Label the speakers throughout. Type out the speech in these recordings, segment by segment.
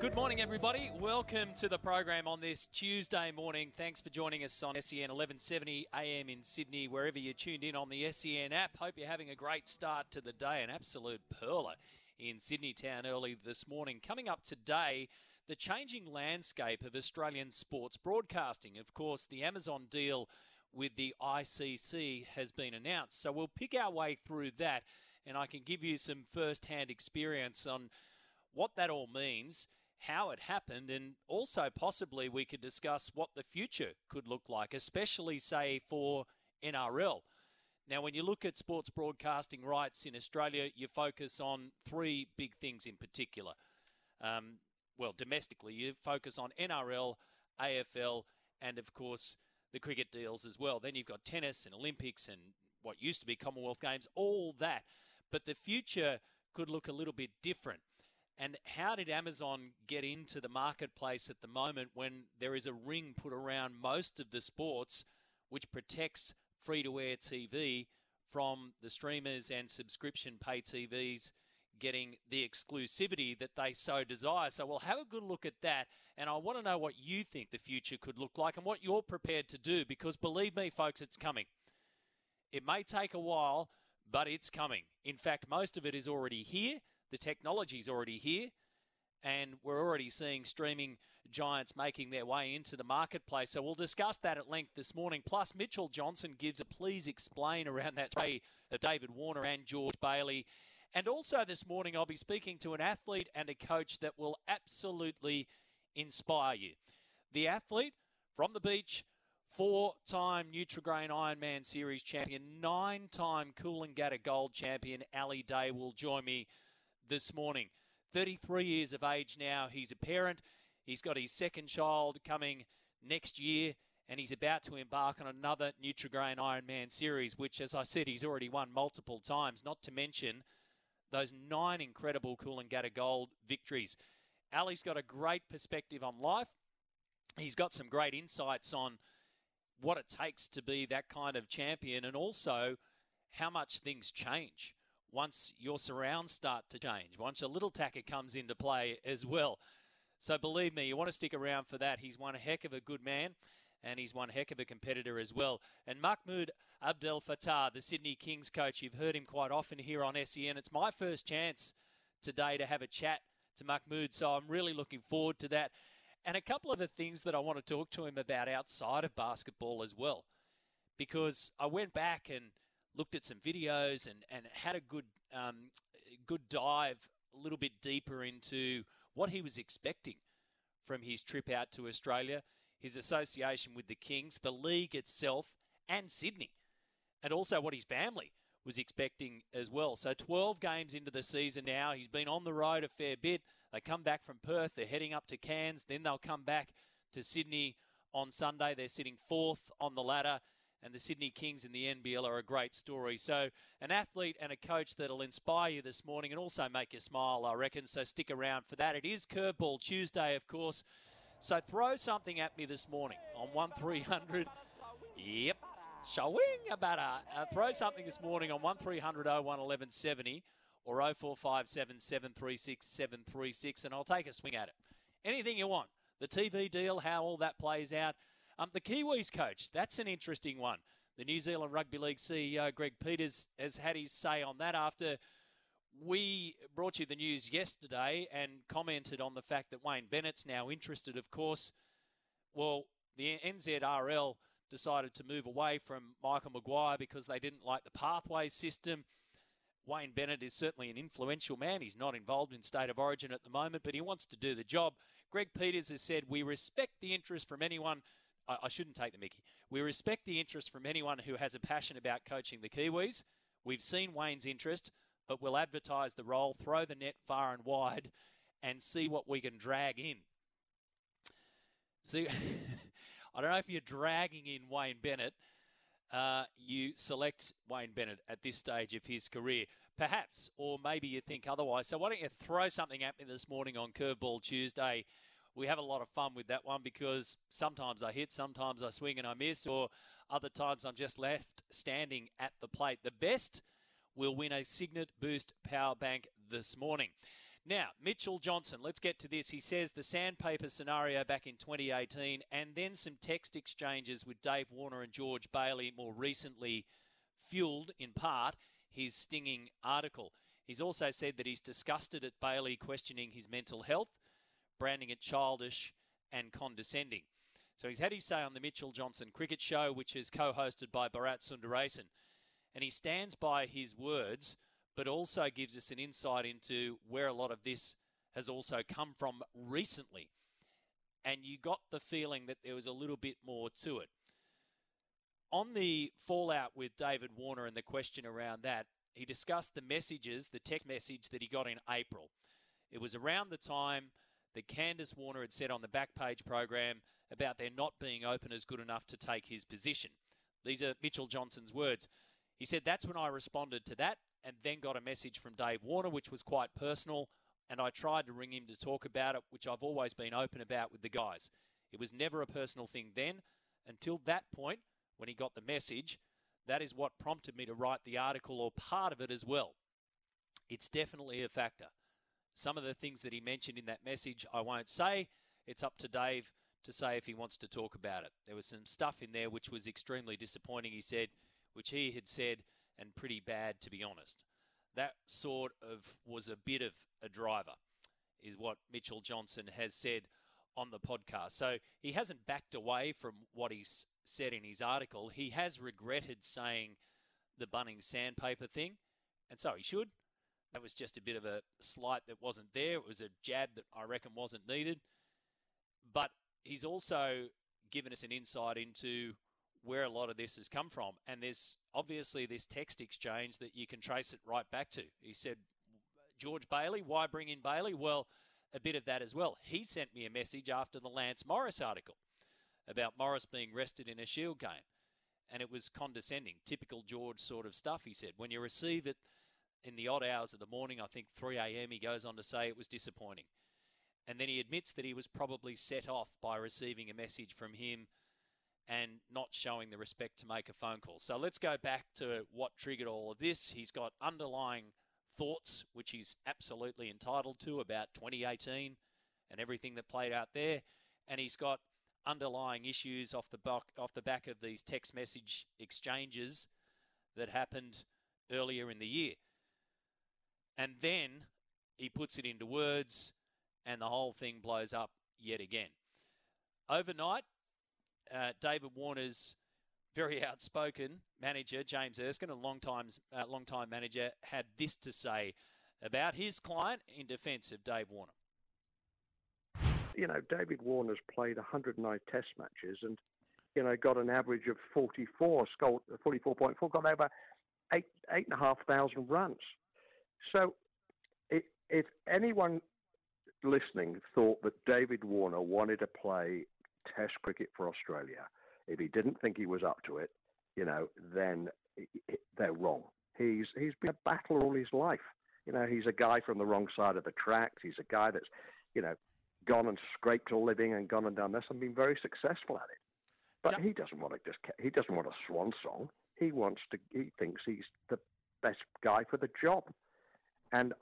Speaker 1: Good morning, everybody. Welcome to the program on this Tuesday morning. Thanks for joining us on SEN 1170 AM in Sydney, wherever you're tuned in on the SEN app. Hope you're having a great start to the day. An absolute perler in Sydney town early this morning. Coming up today, the changing landscape of Australian sports broadcasting. Of course, the Amazon deal with the ICC has been announced. So we'll pick our way through that, and I can give you some first hand experience on what that all means how it happened, and also possibly we could discuss what the future could look like, especially, say, for NRL. Now, when you look at sports broadcasting rights in Australia, you focus on three big things in particular. Um, well, domestically, you focus on NRL, AFL, and of course the cricket deals as well. Then you've got tennis and Olympics and what used to be Commonwealth Games, all that. But the future could look a little bit different. And how did Amazon get into the marketplace at the moment when there is a ring put around most of the sports which protects free to air TV from the streamers and subscription pay TVs getting the exclusivity that they so desire? So we'll have a good look at that. And I want to know what you think the future could look like and what you're prepared to do because believe me, folks, it's coming. It may take a while, but it's coming. In fact, most of it is already here. The technology's already here, and we're already seeing streaming giants making their way into the marketplace. So we'll discuss that at length this morning. Plus, Mitchell Johnson gives a please explain around that trade of David Warner and George Bailey. And also this morning, I'll be speaking to an athlete and a coach that will absolutely inspire you. The athlete from the beach, four time Nutrigrain Ironman Series champion, nine time Coolangatta Gold champion, Ali Day will join me this morning. 33 years of age now. He's a parent. He's got his second child coming next year, and he's about to embark on another Nutrigrain Ironman series, which, as I said, he's already won multiple times, not to mention those nine incredible Coolangatta Gold victories. Ali's got a great perspective on life. He's got some great insights on what it takes to be that kind of champion and also how much things change once your surrounds start to change, once a little tacker comes into play as well. So believe me, you want to stick around for that. He's one heck of a good man and he's one heck of a competitor as well. And Mahmoud Abdel Fattah, the Sydney Kings coach, you've heard him quite often here on SEN. It's my first chance today to have a chat to Mahmoud, so I'm really looking forward to that. And a couple of the things that I want to talk to him about outside of basketball as well. Because I went back and looked at some videos and, and had a good um, good dive a little bit deeper into what he was expecting from his trip out to Australia, his association with the Kings, the league itself, and Sydney, and also what his family was expecting as well. So 12 games into the season now, he's been on the road a fair bit. They come back from Perth, they're heading up to Cairns, then they'll come back to Sydney on Sunday. They're sitting fourth on the ladder and the Sydney Kings in the NBL are a great story. So, an athlete and a coach that'll inspire you this morning and also make you smile, I reckon. So, stick around for that. It is Curveball Tuesday, of course. So, throw something at me this morning on 1300. Yep. Showing about uh, throw something this morning on 1300 01 1170 or 0457 736 736 and I'll take a swing at it. Anything you want. The TV deal, how all that plays out. Um, the Kiwis coach, that's an interesting one. The New Zealand Rugby League CEO, Greg Peters, has had his say on that after we brought you the news yesterday and commented on the fact that Wayne Bennett's now interested, of course. Well, the NZRL decided to move away from Michael Maguire because they didn't like the pathway system. Wayne Bennett is certainly an influential man. He's not involved in state of origin at the moment, but he wants to do the job. Greg Peters has said, We respect the interest from anyone I, I shouldn't take the mickey. We respect the interest from anyone who has a passion about coaching the Kiwis. We've seen Wayne's interest, but we'll advertise the role, throw the net far and wide, and see what we can drag in. See, I don't know if you're dragging in Wayne Bennett. Uh, you select Wayne Bennett at this stage of his career, perhaps, or maybe you think otherwise. So why don't you throw something at me this morning on Curveball Tuesday? We have a lot of fun with that one because sometimes I hit, sometimes I swing and I miss, or other times I'm just left standing at the plate. The best will win a Cygnett Boost power bank this morning. Now, Mitchell Johnson, let's get to this. He says the sandpaper scenario back in 2018 and then some text exchanges with Dave Warner and George Bailey more recently fueled, in part, his stinging article. He's also said that he's disgusted at Bailey questioning his mental health, branding it childish and condescending. So he's had his say on the Mitchell Johnson Cricket Show, which is co hosted by Bharat Sundaresan. And he stands by his words but also gives us an insight into where a lot of this has also come from recently. And you got the feeling that there was a little bit more to it. On the fallout with David Warner and the question around that, he discussed the messages, the text message that he got in April. It was around the time that Candice Warner had said on the back page program about there not being open openers good enough to take his position. These are Mitchell Johnson's words. He said, That's when I responded to that and then got a message from Dave Warner, which was quite personal. And I tried to ring him to talk about it, which I've always been open about with the guys. It was never a personal thing then. Until that point, when he got the message, that is what prompted me to write the article or part of it as well. It's definitely a factor. Some of the things that he mentioned in that message, I won't say. It's up to Dave to say if he wants to talk about it. There was some stuff in there which was extremely disappointing, he said, which he had said and pretty bad, to be honest. That sort of was a bit of a driver, is what Mitchell Johnson has said on the podcast. So he hasn't backed away from what he's said in his article. He has regretted saying the Bunnings sandpaper thing, and so he should. That was just a bit of a slight that wasn't there. It was a jab that I reckon wasn't needed. But he's also given us an insight into where a lot of this has come from. And there's obviously this text exchange that you can trace it right back to. He said, George Bailey, why bring in Bailey? Well, a bit of that as well. He sent me a message after the Lance Morris article about Morris being rested in a Shield game. And it was condescending, typical George sort of stuff, he said. When you receive it in the odd hours of the morning, I think 3 a.m., he goes on to say it was disappointing. And then he admits that he was probably set off by receiving a message from him and not showing the respect to make a phone call. So let's go back to what triggered all of this. He's got underlying thoughts, which he's absolutely entitled to about 2018 and everything that played out there, and he's got underlying issues off the back off the back of these text message exchanges that happened earlier in the year. And then he puts it into words and the whole thing blows up yet again. Overnight, uh, David Warner's very outspoken manager, James Erskine, a long time, uh, long time manager, had this to say about his client in defence of Dave Warner.
Speaker 2: You know, David Warner's played 109 test matches and, you know, got an average of 44, scored 44.4, got over eight, eight and a half thousand runs. So it, if anyone listening thought that David Warner wanted to play Test cricket for Australia. If he didn't think he was up to it, you know, then they're wrong. He's he's been a battler all his life. You know, he's a guy from the wrong side of the tracks. He's a guy that's, you know, gone and scraped a living and gone and done this and been very successful at it. But yeah. he doesn't want to just he doesn't want a swan song. He wants to. He thinks he's the best guy for the job, and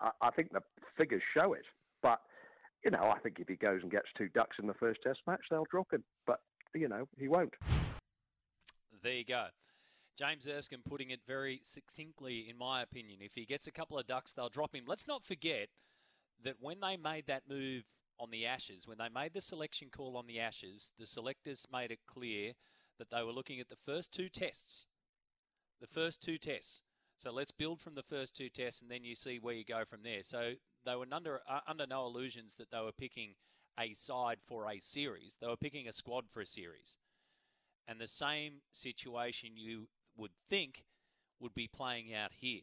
Speaker 2: I I, think the figures show it. But you know, I think if he goes and gets two ducks in the first Test match, they'll drop him. But you know, he won't.
Speaker 1: There you go. James Erskine putting it very succinctly, in my opinion. If he gets a couple of ducks, they'll drop him. Let's not forget that when they made that move on the Ashes, when they made the selection call on the Ashes, the selectors made it clear that they were looking at the first two tests. The first two tests. So let's build from the first two tests and then you see where you go from there. So they were under uh, under no illusions that they were picking a side for a series. They were picking a squad for a series, and the same situation you would think would be playing out here.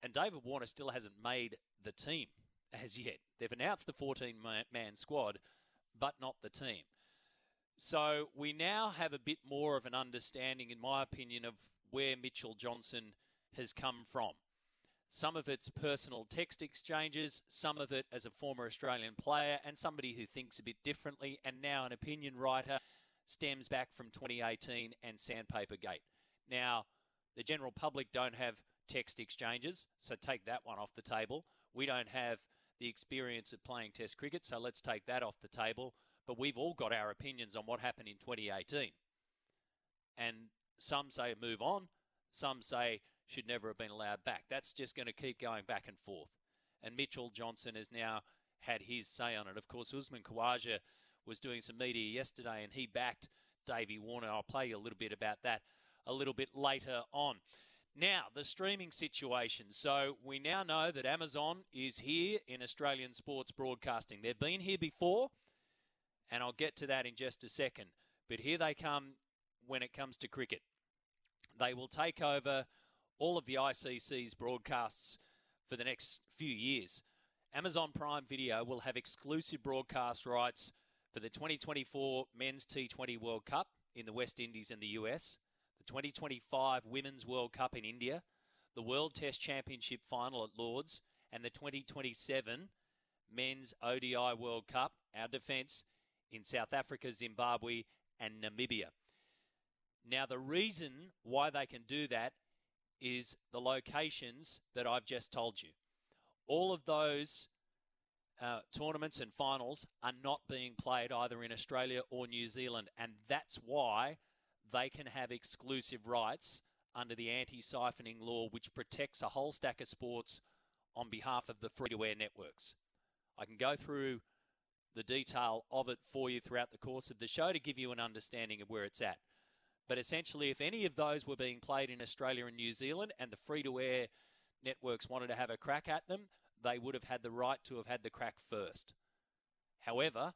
Speaker 1: And David Warner still hasn't made the team as yet. They've announced the 14 man squad, but not the team. So we now have a bit more of an understanding, in my opinion, of where Mitchell Johnson has come from. Some of it's personal text exchanges, some of it as a former Australian player and somebody who thinks a bit differently, and now an opinion writer stems back from 2018 and Sandpaper Gate. Now, the general public don't have text exchanges, so take that one off the table. We don't have the experience of playing Test cricket, so let's take that off the table. But we've all got our opinions on what happened in 2018. And some say move on, some say should never have been allowed back. That's just going to keep going back and forth. And Mitchell Johnson has now had his say on it. Of course, Usman Khawaja was doing some media yesterday and he backed Davey Warner. I'll play you a little bit about that a little bit later on. Now, the streaming situation. So, we now know that Amazon is here in Australian sports broadcasting. They've been here before, and I'll get to that in just a second. But here they come when it comes to cricket. They will take over all of the ICC's broadcasts for the next few years. Amazon Prime Video will have exclusive broadcast rights for the 2024 Men's T20 World Cup in the West Indies and the US, the 2025 Women's World Cup in India, the World Test Championship final at Lords, and the 2027 Men's ODI World Cup, our defence, in South Africa, Zimbabwe, and Namibia. Now, the reason why they can do that is the locations that I've just told you. All of those uh, tournaments and finals are not being played either in Australia or New Zealand, and that's why they can have exclusive rights under the anti siphoning law, which protects a whole stack of sports on behalf of the free to air networks. I can go through the detail of it for you throughout the course of the show to give you an understanding of where it's at. But essentially, if any of those were being played in Australia and New Zealand and the free to air networks wanted to have a crack at them, they would have had the right to have had the crack first. However,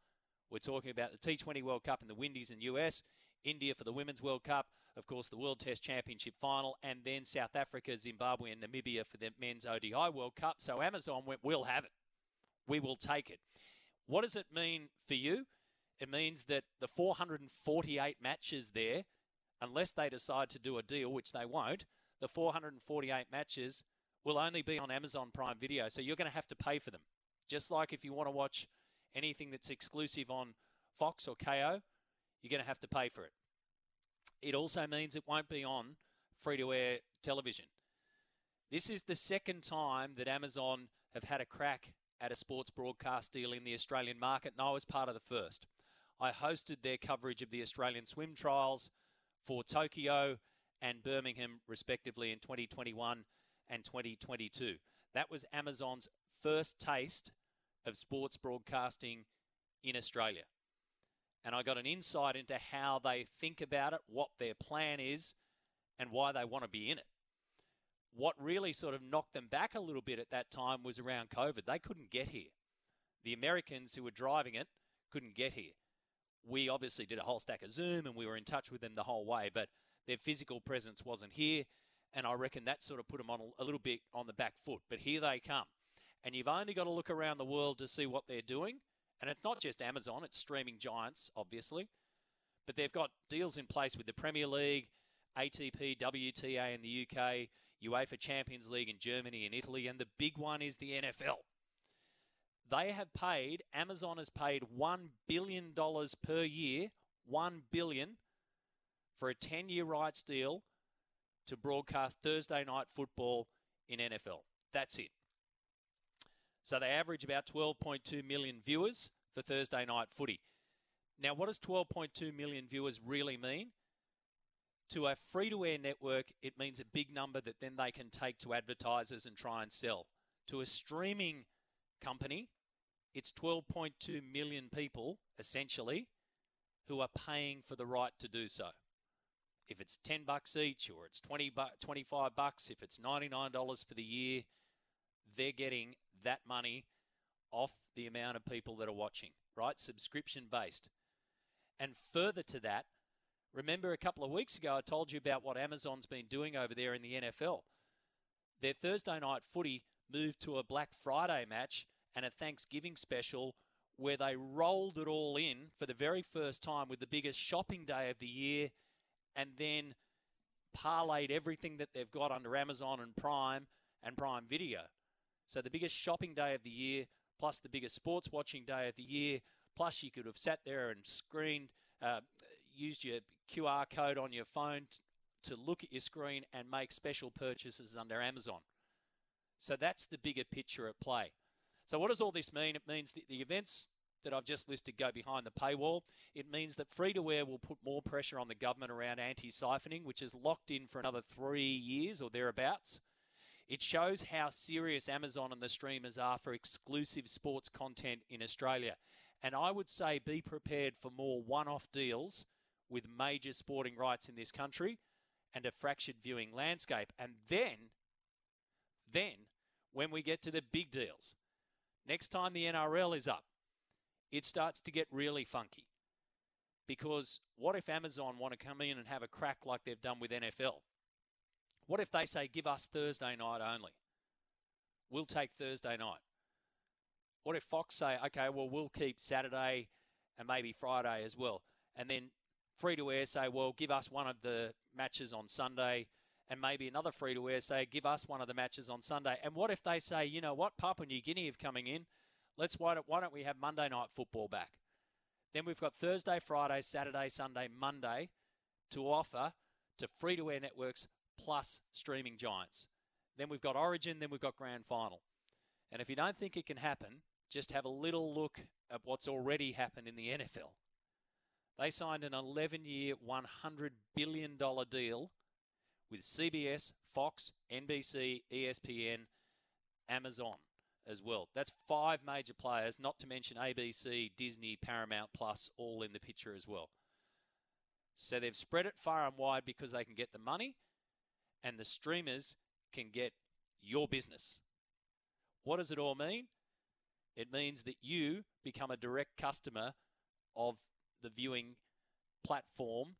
Speaker 1: we're talking about the T20 World Cup in the Windies and US, India for the Women's World Cup, of course, the World Test Championship final, and then South Africa, Zimbabwe, and Namibia for the Men's ODI World Cup. So Amazon went, we'll have it. We will take it. What does it mean for you? It means that the 448 matches there, unless they decide to do a deal, which they won't, the 448 matches will only be on Amazon Prime Video. So you're going to have to pay for them. Just like if you want to watch anything that's exclusive on Fox or Kayo, you're going to have to pay for it. It also means it won't be on free to air television. This is the second time that Amazon have had a crack at a sports broadcast deal in the Australian market, and I was part of the first. I hosted their coverage of the Australian swim trials for Tokyo and Birmingham, respectively, in 2021 and 2022. That was Amazon's first taste of sports broadcasting in Australia. And I got an insight into how they think about it, what their plan is, and why they want to be in it. What really sort of knocked them back a little bit at that time was around COVID. They couldn't get here. The Americans who were driving it couldn't get here. We obviously did a whole stack of Zoom and we were in touch with them the whole way, but their physical presence wasn't here and I reckon that sort of put them on a, little bit on the back foot. But here they come. And you've only got to look around the world to see what they're doing. And it's not just Amazon, it's streaming giants, obviously. But they've got deals in place with the Premier League, ATP, WTA in the UK, UEFA Champions League in Germany and Italy, and the big one is the NFL. They have paid, Amazon has paid $1 billion per year, 1 billion for a 10 year rights deal to broadcast Thursday night football in NFL. That's it. So they average about 12.2 million viewers for Thursday night footy. Now, what does 12.2 million viewers really mean? To a free to air network, it means a big number that then they can take to advertisers and try and sell. To a streaming company, it's 12.2 million people, essentially, who are paying for the right to do so if it's 10 bucks each or it's 20 bu- 25 bucks, if it's $99 for the year, they're getting that money off the amount of people that are watching, right? Subscription based. And further to that, remember a couple of weeks ago I told you about what Amazon's been doing over there in the NFL. Their Thursday night footy moved to a Black Friday match and a Thanksgiving special where they rolled it all in for the very first time with the biggest shopping day of the year and then parlayed everything that they've got under Amazon and Prime and Prime Video. So the biggest shopping day of the year, plus the biggest sports watching day of the year, plus you could have sat there and screened, uh, used your QR code on your phone t- to look at your screen and make special purchases under Amazon. So that's the bigger picture at play. So what does all this mean? It means that the events that I've just listed go behind the paywall. It means that free to air will put more pressure on the government around anti siphoning, which is locked in for another three years or thereabouts. It shows how serious Amazon and the streamers are for exclusive sports content in Australia. And I would say be prepared for more one off deals with major sporting rights in this country and a fractured viewing landscape. And then, then, when we get to the big deals, next time the NRL is up, it starts to get really funky. Because what if Amazon want to come in and have a crack like they've done with NFL? What if they say, give us Thursday night only? We'll take Thursday night. What if Fox say, okay, well, we'll keep Saturday and maybe Friday as well? And then free to air say, well, give us one of the matches on Sunday, and maybe another free to air say, give us one of the matches on Sunday. And what if they say, you know what, Papua New Guinea have coming in? Let's why don't, why don't we have Monday night football back? Then we've got Thursday, Friday, Saturday, Sunday, Monday to offer to free to air networks plus streaming giants. Then we've got Origin, then we've got Grand Final. And if you don't think it can happen, just have a little look at what's already happened in the NFL. They signed an 11 year, $100 billion deal with CBS, Fox, NBC, ESPN, Amazon as well. That's five major players, not to mention ABC, Disney, Paramount Plus, all in the picture as well. So they've spread it far and wide because they can get the money and the streamers can get your business. What does it all mean? It means that you become a direct customer of the viewing platform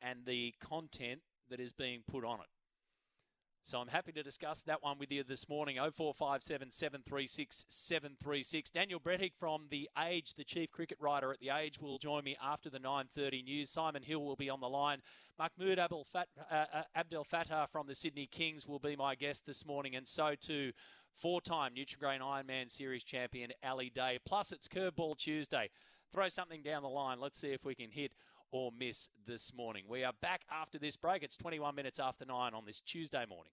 Speaker 1: and the content that is being put on it. So I'm happy to discuss that one with you this morning. 0457 736 736. Daniel Brettig from The Age, the chief cricket writer at The Age, will join me after the 9.30 news. Simon Hill will be on the line. Mahmoud Abdel, uh, uh, Abdel Fattah from the Sydney Kings will be my guest this morning, and so too four-time Nutrigrain Ironman Series champion Ali Day. Plus, it's Curveball Tuesday. Throw something down the line. Let's see if we can hit or miss this morning. We are back after this break. It's 21 minutes after 9 on this Tuesday morning.